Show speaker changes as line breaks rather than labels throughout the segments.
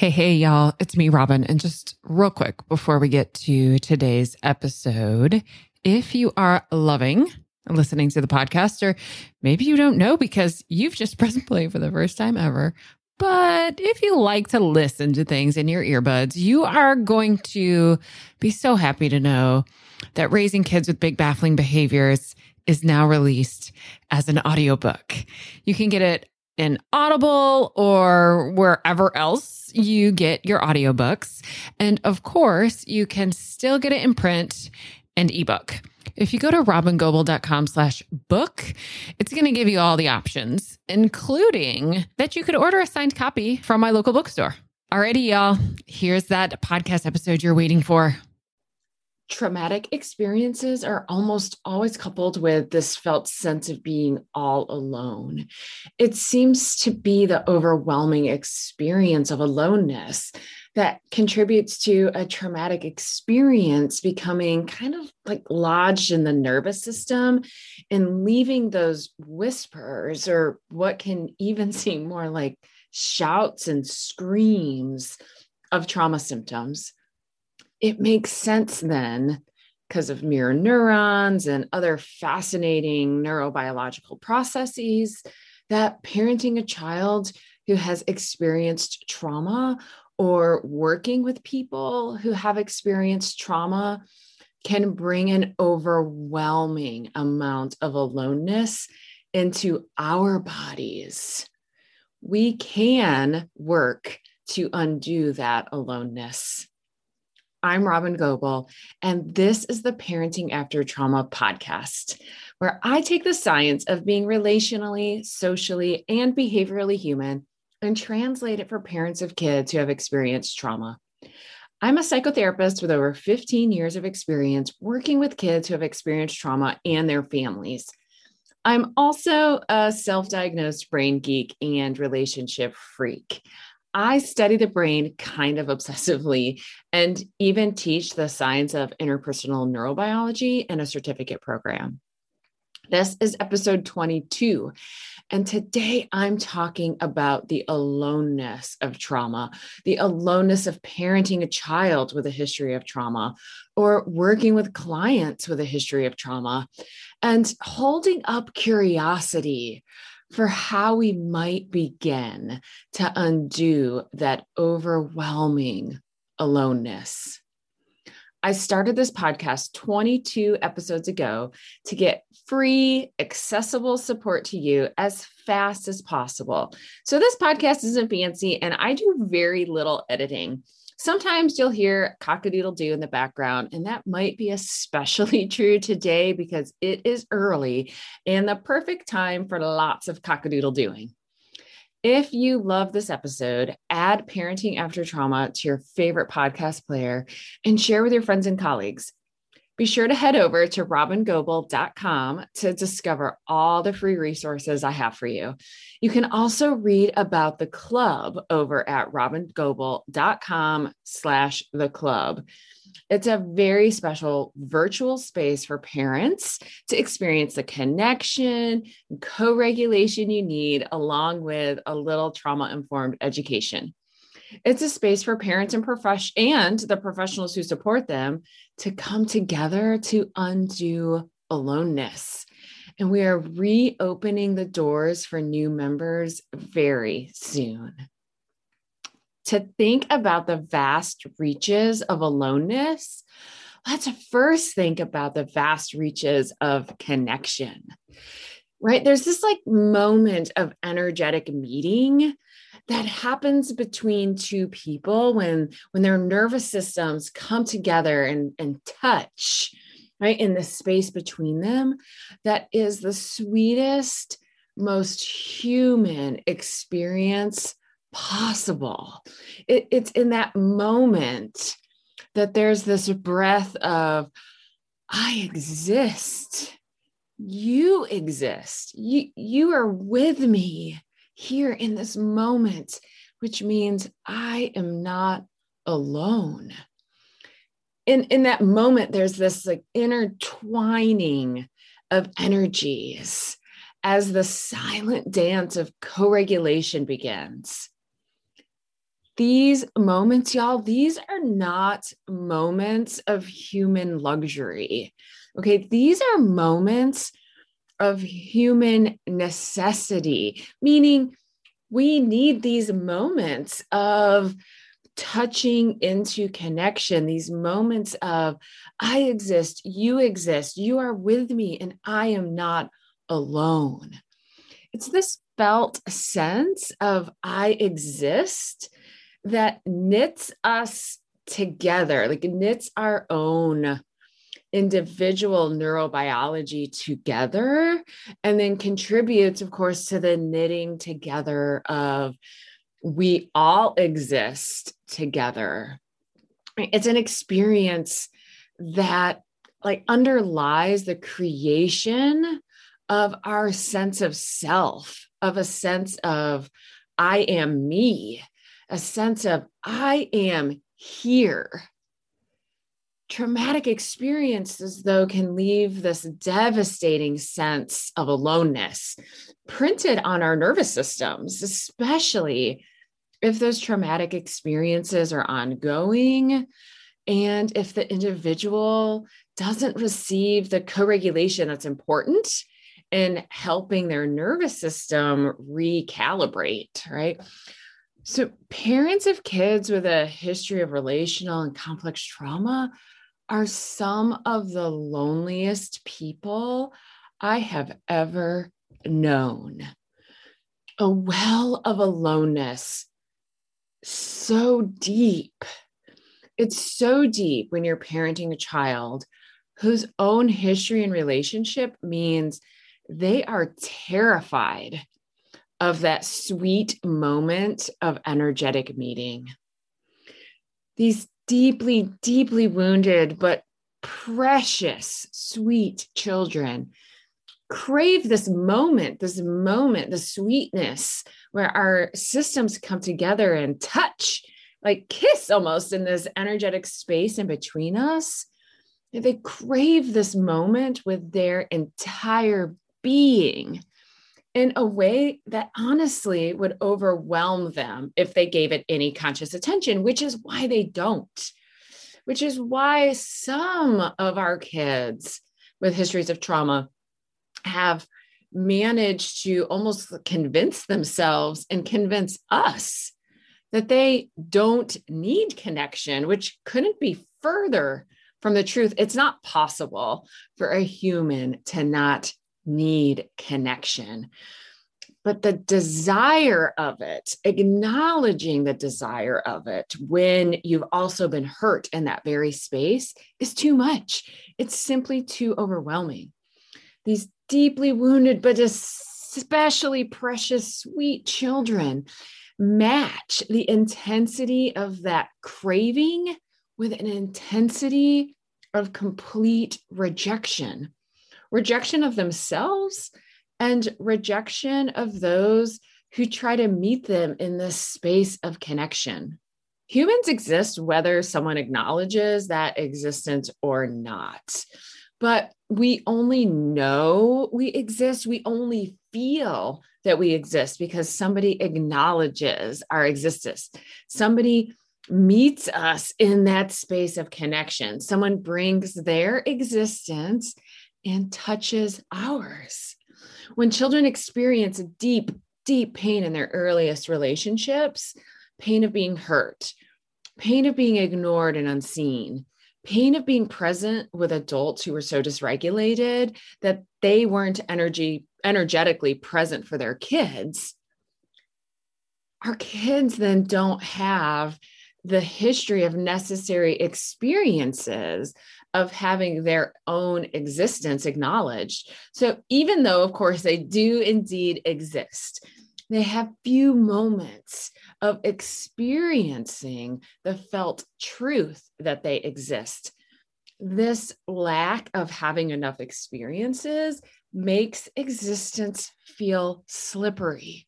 Hey, hey, y'all. It's me, Robyn. And just real quick before we get to today's episode, if you are loving listening to the podcast, or maybe you don't know because you've just pressed play for the first time ever, but if you like to listen to things in your earbuds, you are going to be so happy to know that Raising Kids with Big Baffling Behaviors is now released as an audiobook. You can get it in Audible or wherever else you get your audiobooks. And of course, you can still get it in print and ebook. If you go to robyngobbel.com slash book, it's going to give you all the options, including that you could order a signed copy from my local bookstore. Alrighty, y'all. Here's that podcast episode you're waiting for
traumatic experiences are almost always coupled with this felt sense of being all alone. It seems to be the overwhelming experience of aloneness that contributes to a traumatic experience becoming kind of like lodged in the nervous system and leaving those whispers or what can even seem more like shouts and screams of trauma symptoms it makes sense then because of mirror neurons and other fascinating neurobiological processes that parenting a child who has experienced trauma or working with people who have experienced trauma can bring an overwhelming amount of aloneness into our bodies. We can work to undo that aloneness. I'm Robyn Gobbel, and this is the Parenting After Trauma podcast, where I take the science of being relationally, socially, and behaviorally human and translate it for parents of kids who have experienced trauma. I'm a psychotherapist with over 15 years of experience working with kids who have experienced trauma and their families. I'm also a self diagnosed brain geek and relationship freak. I study the brain kind of obsessively and even teach the science of interpersonal neurobiology in a certificate program. This is episode 22. And today I'm talking about the aloneness of trauma, the aloneness of parenting a child with a history of trauma, or working with clients with a history of trauma, and holding up curiosity for how we might begin to undo that overwhelming aloneness. I started this podcast 22 episodes ago to get free, accessible support to you as fast as possible. So, this podcast isn't fancy, and I do very little editing. Sometimes you'll hear cockadoodle doo in the background, and that might be especially true today because it is early and the perfect time for lots of cockadoodle doing. If you love this episode, add Parenting After Trauma to your favorite podcast player and share with your friends and colleagues. Be sure to head over to robyngobbel.com to discover all the free resources I have for you. You can also read about the club over at robyngobbel.com slash the club. It's a very special virtual space for parents to experience the connection and co-regulation you need along with a little trauma-informed education. It's a space for parents and profession and the professionals who support them to come together to undo aloneness. And we are reopening the doors for new members very soon. To think about the vast reaches of aloneness, let's first think about the vast reaches of connection. Right? There's this like moment of energetic meeting that happens between two people when when their nervous systems come together and, and touch right in the space between them that is the sweetest most human experience possible. It, it's in that moment that there's this breath of i exist. You exist. You you are with me here in this moment, which means I am not alone. In, in that moment, there's this like intertwining of energies as the silent dance of co regulation begins. these moments, y'all, these are not moments of human luxury. Okay. These are moments of human necessity, meaning we need these moments of touching into connection, these moments of, I exist, you exist, you are with me, and I am not alone. It's this felt sense of I exist that knits us together, like knits our own individual neurobiology together and then contributes of course to the knitting together of we all exist together. It's an experience that like underlies the creation of our sense of self of a sense of i am me a sense of i am here traumatic experiences, though, can leave this devastating sense of aloneness printed on our nervous systems, especially if those traumatic experiences are ongoing and if the individual doesn't receive the co regulation that's important in helping their nervous system recalibrate, right? So, parents of kids with a history of relational and complex trauma are some of the loneliest people I have ever known. A well of aloneness, so deep. It's so deep when you're parenting a child whose own history and relationship means they are terrified of that sweet moment of energetic meeting. These deeply, deeply wounded, but precious, sweet children crave this moment, this moment, the sweetness where our systems come together and touch, like kiss almost in this energetic space in between us. They crave this moment with their entire being in a way that honestly would overwhelm them if they gave it any conscious attention, which is why they don't. Which is why some of our kids with histories of trauma have managed to almost convince themselves and convince us that they don't need connection, which couldn't be further from the truth. It's not possible for a human to not need connection. But the desire of it, acknowledging the desire of it when you've also been hurt in that very space is too much. It's simply too overwhelming. These deeply wounded, but especially precious, sweet children match the intensity of that craving with an intensity of complete rejection rejection of themselves and rejection of those who try to meet them in this space of connection. Humans exist whether someone acknowledges that existence or not. But we only know we exist, we only feel that we exist because somebody acknowledges our existence. Somebody meets us in that space of connection. Someone brings their existence and touches ours. When children experience deep, deep pain in their earliest relationships, pain of being hurt, pain of being ignored and unseen, pain of being present with adults who were so dysregulated that they weren't energy energetically present for their kids our kids then don't have the history of necessary experiences of having their own existence acknowledged. So, even though, of course, they do indeed exist, they have few moments of experiencing the felt truth that they exist. This lack of having enough experiences makes existence feel slippery.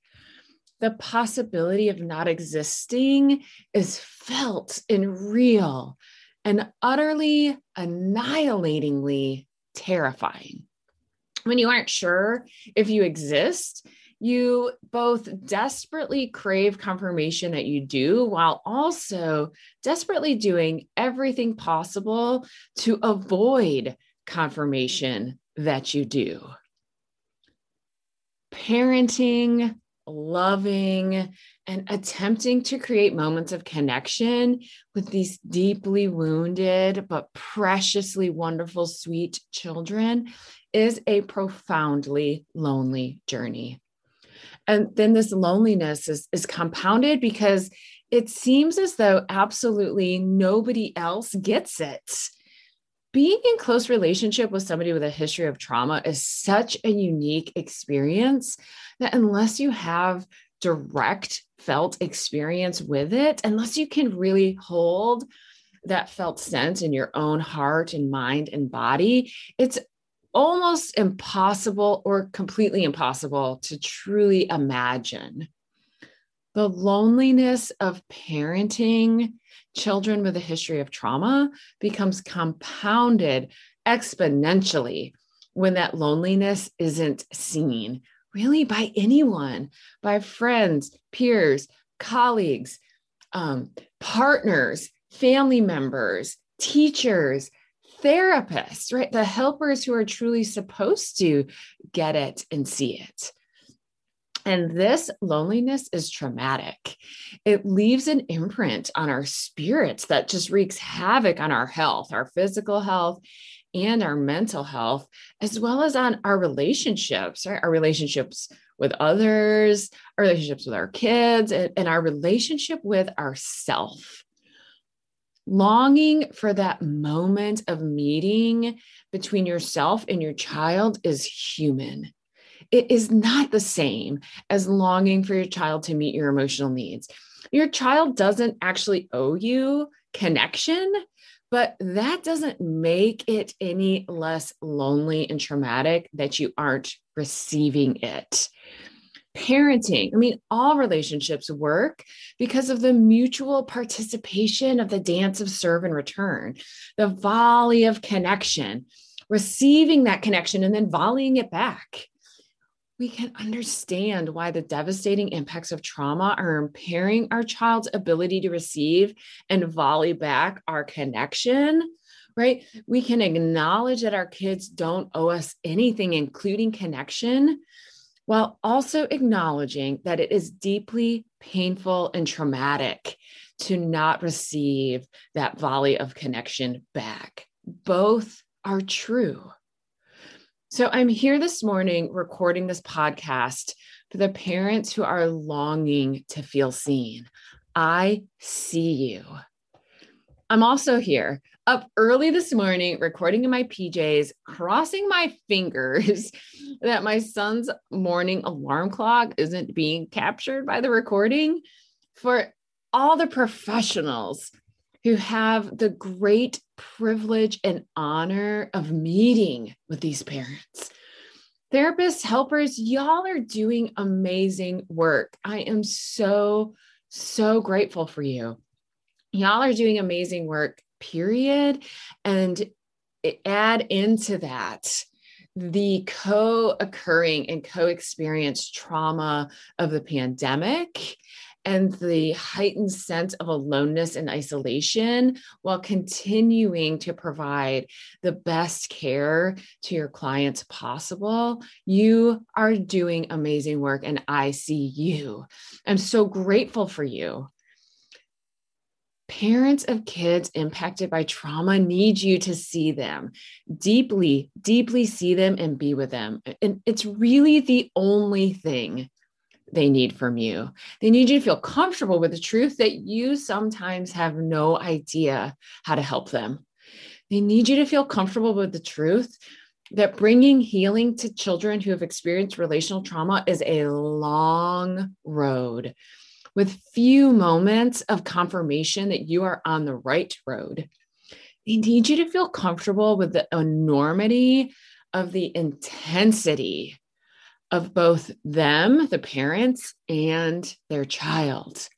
The possibility of not existing is felt and real and utterly annihilatingly terrifying. When you aren't sure if you exist, you both desperately crave confirmation that you do while also desperately doing everything possible to avoid confirmation that you do. Parenting, loving, and attempting to create moments of connection with these deeply wounded but preciously wonderful, sweet children is a profoundly lonely journey. And then this loneliness is, is compounded because it seems as though absolutely nobody else gets it. Being in close relationship with somebody with a history of trauma is such a unique experience that unless you have direct felt experience with it, unless you can really hold that felt sense in your own heart and mind and body, it's almost impossible or completely impossible to truly imagine. The loneliness of parenting children with a history of trauma becomes compounded exponentially when that loneliness isn't seen really by anyone, by friends, peers, colleagues, um, partners, family members, teachers, therapists, right? The helpers who are truly supposed to get it and see it. And this loneliness is traumatic. It leaves an imprint on our spirits that just wreaks havoc on our health, our physical health, and our mental health, as well as on our relationships, right? Our relationships with others, our relationships with our kids, and, and our relationship with ourself longing for that moment of meeting between yourself and your child is human. It is not the same as longing for your child to meet your emotional needs. Your child doesn't actually owe you connection, but that doesn't make it any less lonely and traumatic that you aren't receiving it parenting. I mean, all relationships work because of the mutual participation of the dance of serve and return, the volley of connection, receiving that connection and then volleying it back. We can understand why the devastating impacts of trauma are impairing our child's ability to receive and volley back our connection right? We can acknowledge that our kids don't owe us anything, including connection, while also acknowledging that it is deeply painful and traumatic to not receive that volley of connection back. Both are true. So I'm here this morning recording this podcast for the parents who are longing to feel seen. I see you. I'm also here up early this morning, recording in my PJs, crossing my fingers that my son's morning alarm clock isn't being captured by the recording for all the professionals who have the great privilege and honor of meeting with these parents. Therapists, helpers, y'all are doing amazing work. I am so, so grateful for you. Y'all are doing amazing work period and add into that the co occurring and co experienced trauma of the pandemic and the heightened sense of aloneness and isolation while continuing to provide the best care to your clients possible. You are doing amazing work, and I see you. I'm so grateful for you parents of kids impacted by trauma need you to see them deeply, deeply see them and be with them. And it's really the only thing they need from you. They need you to feel comfortable with the truth that you sometimes have no idea how to help them. They need you to feel comfortable with the truth that bringing healing to children who have experienced relational trauma is a long road with few moments of confirmation that you are on the right road. They need you to feel comfortable with the enormity of the intensity of both them, the parents, and their child.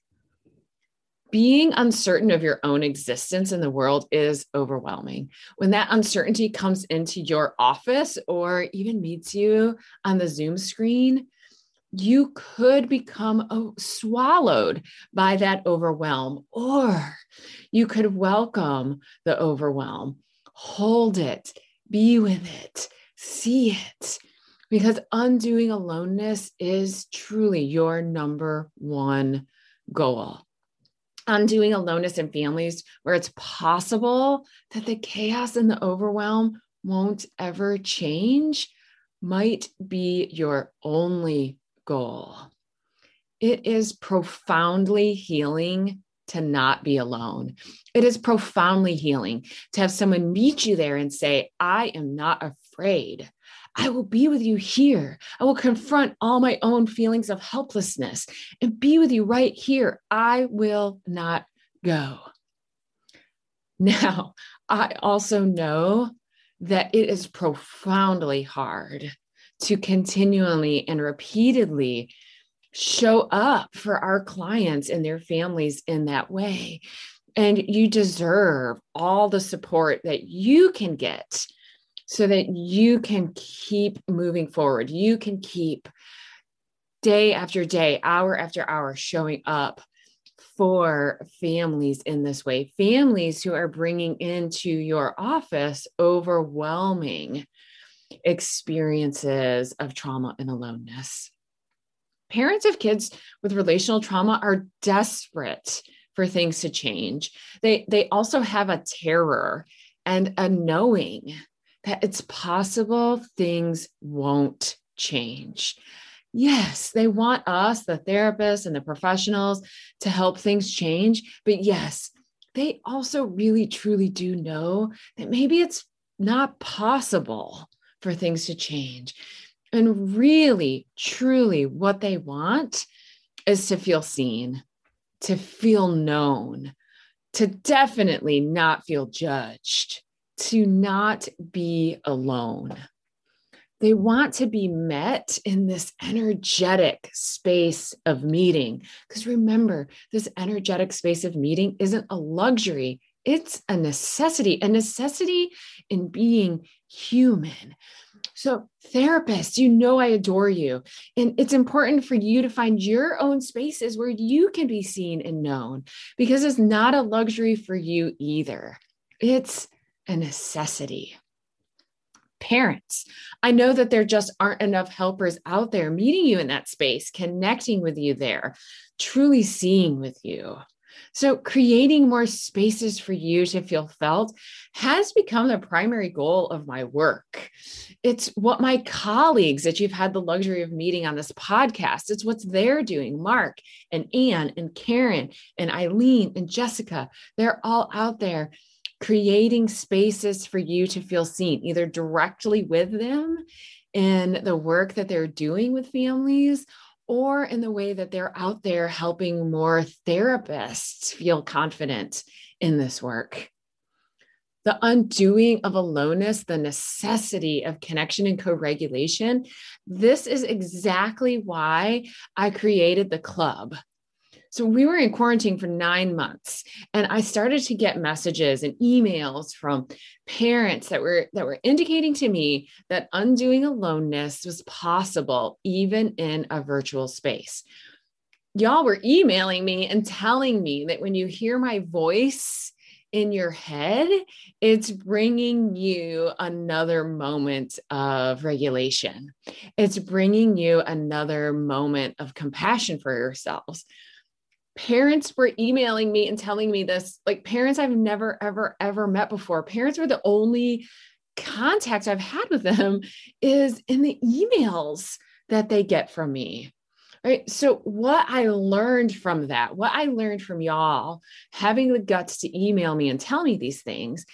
Being uncertain of your own existence in the world is overwhelming. When that uncertainty comes into your office or even meets you on the Zoom screen, you could become oh, swallowed by that overwhelm, or you could welcome the overwhelm, hold it, be with it, see it. Because undoing aloneness is truly your number one goal. Undoing aloneness in families where it's possible that the chaos and the overwhelm won't ever change might be your only goal. It is profoundly healing to not be alone. It is profoundly healing to have someone meet you there and say, I am not afraid. I will be with you here. I will confront all my own feelings of helplessness and be with you right here. I will not go. Now, I also know that it is profoundly hard to continually and repeatedly show up for our clients and their families in that way. And you deserve all the support that you can get so that you can keep moving forward. You can keep day after day, hour after hour showing up for families in this way, families who are bringing into your office overwhelming experiences of trauma and aloneness. Parents of kids with relational trauma are desperate for things to change. They, they also have a terror and a knowing that it's possible things won't change. Yes, they want us, the therapists and the professionals, to help things change. But yes, they also really truly do know that maybe it's not possible for things to change. And really, truly, what they want is to feel seen, to feel known, to definitely not feel judged, to not be alone. They want to be met in this energetic space of meeting. Because remember, this energetic space of meeting isn't a luxury, it's a necessity, a necessity in being human. So, therapists, you know, I adore you. And it's important for you to find your own spaces where you can be seen and known because it's not a luxury for you either. It's a necessity. Parents, I know that there just aren't enough helpers out there meeting you in that space, connecting with you there, truly seeing with you. So, creating more spaces for you to feel felt has become the primary goal of my work. It's what my colleagues that you've had the luxury of meeting on this podcast, it's what they're doing. Mark and Anne and Karen and Eileen and Jessica, they're all out there creating spaces for you to feel seen, either directly with them in the work that they're doing with families or in the way that they're out there helping more therapists feel confident in this work. The undoing of aloneness, the necessity of connection and co regulation. This is exactly why I created the club so we were in quarantine for nine months, and I started to get messages and emails from parents that were that were indicating to me that undoing aloneness was possible even in a virtual space. Y'all were emailing me and telling me that when you hear my voice in your head, it's bringing you another moment of regulation. It's bringing you another moment of compassion for yourselves parents were emailing me and telling me this like parents I've never, ever, ever met before. Parents were the only contact I've had with them is in the emails that they get from me. Right. So, what I learned from that, what I learned from y'all having the guts to email me and tell me these things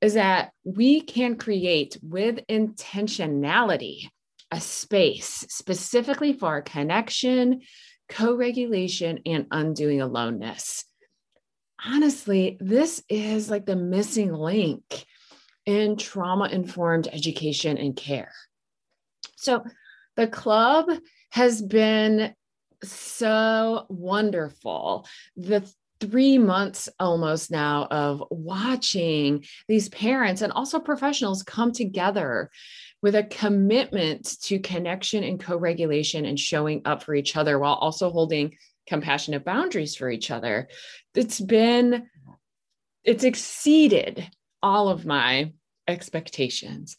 is that we can create with intentionality a space specifically for connection, co regulation, and undoing aloneness. Honestly, this is like the missing link in trauma informed education and care. So, the club has been so wonderful. The three months almost now of watching these parents and also professionals come together with a commitment to connection and co regulation and showing up for each other while also holding compassionate boundaries for each other. It's been, it's exceeded all of my expectations.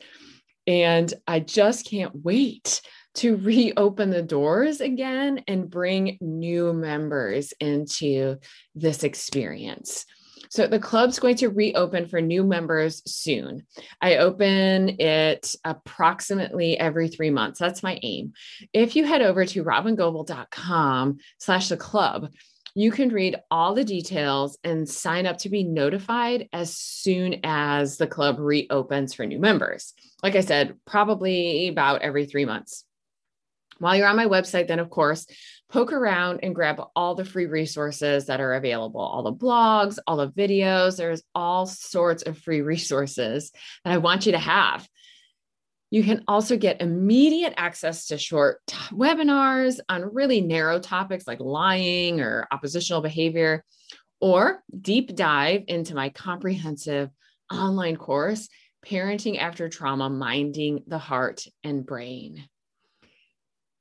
And I just can't wait to reopen the doors again and bring new members into this experience. So the club's going to reopen for new members soon. I open it approximately every three months. That's my aim. If you head over to robyngobbel.com slash the club, you can read all the details and sign up to be notified as soon as the club reopens for new members. Like I said, probably about every three months. While you're on my website, then of course, poke around and grab all the free resources that are available, all the blogs, all the videos. There's all sorts of free resources that I want you to have. You can also get immediate access to short t- webinars on really narrow topics like lying or oppositional behavior, or deep dive into my comprehensive online course, Parenting After Trauma Minding the Heart and Brain.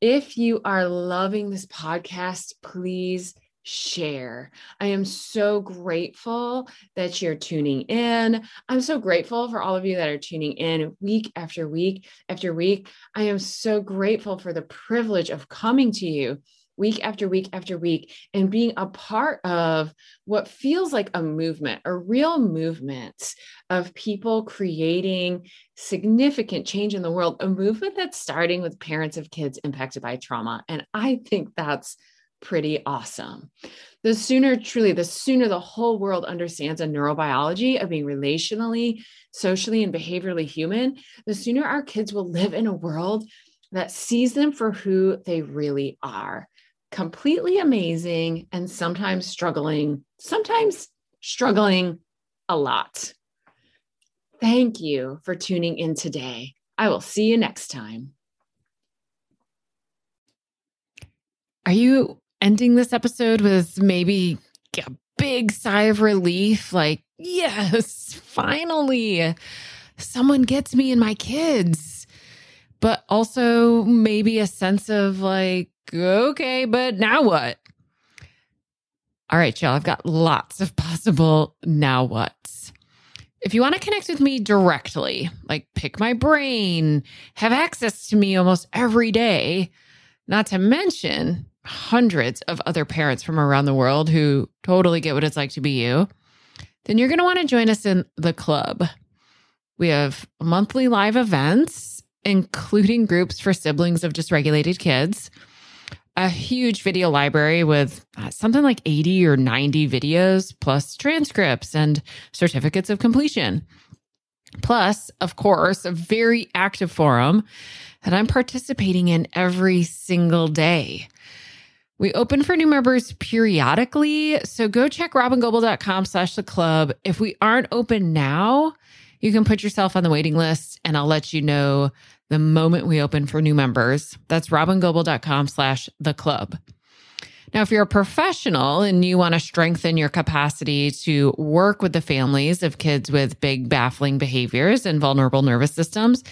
If you are loving this podcast, please share. I am so grateful that you're tuning in. I'm so grateful for all of you that are tuning in week after week after week. I am so grateful for the privilege of coming to you week after week after week and being a part of what feels like a movement, a real movement of people creating significant change in the world, a movement that's starting with parents of kids impacted by trauma. And I think that's pretty awesome. The sooner, truly, the sooner the whole world understands a neurobiology of being relationally, socially, and behaviorally human, the sooner our kids will live in a world that sees them for who they really are completely amazing and sometimes struggling, sometimes struggling a lot. Thank you for tuning in today. I will see you next time.
Are you ending this episode with maybe a big sigh of relief? Like, yes, finally, someone gets me and my kids. But also maybe a sense of like, okay, but now what? All right, y'all, I've got lots of possible now what's. If you want to connect with me directly, like pick my brain, have access to me almost every day, not to mention hundreds of other parents from around the world who totally get what it's like to be you, then you're going to want to join us in the club. We have monthly live events, including groups for siblings of dysregulated kids a huge video library with uh, something like 80 or 90 videos, plus transcripts and certificates of completion. Plus, of course, a very active forum that I'm participating in every single day. We open for new members periodically, so go check robyngobbel.com slash the club. If we aren't open now, you can put yourself on the waiting list and I'll let you know the moment we open for new members. That's robyngobbel.com slash the club. Now, if you're a professional and you want to strengthen your capacity to work with the families of kids with big, baffling behaviors and vulnerable nervous systems,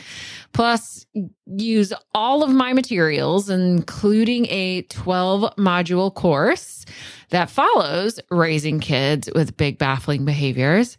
plus use all of my materials, including a 12 module course that follows raising kids with big, baffling behaviors,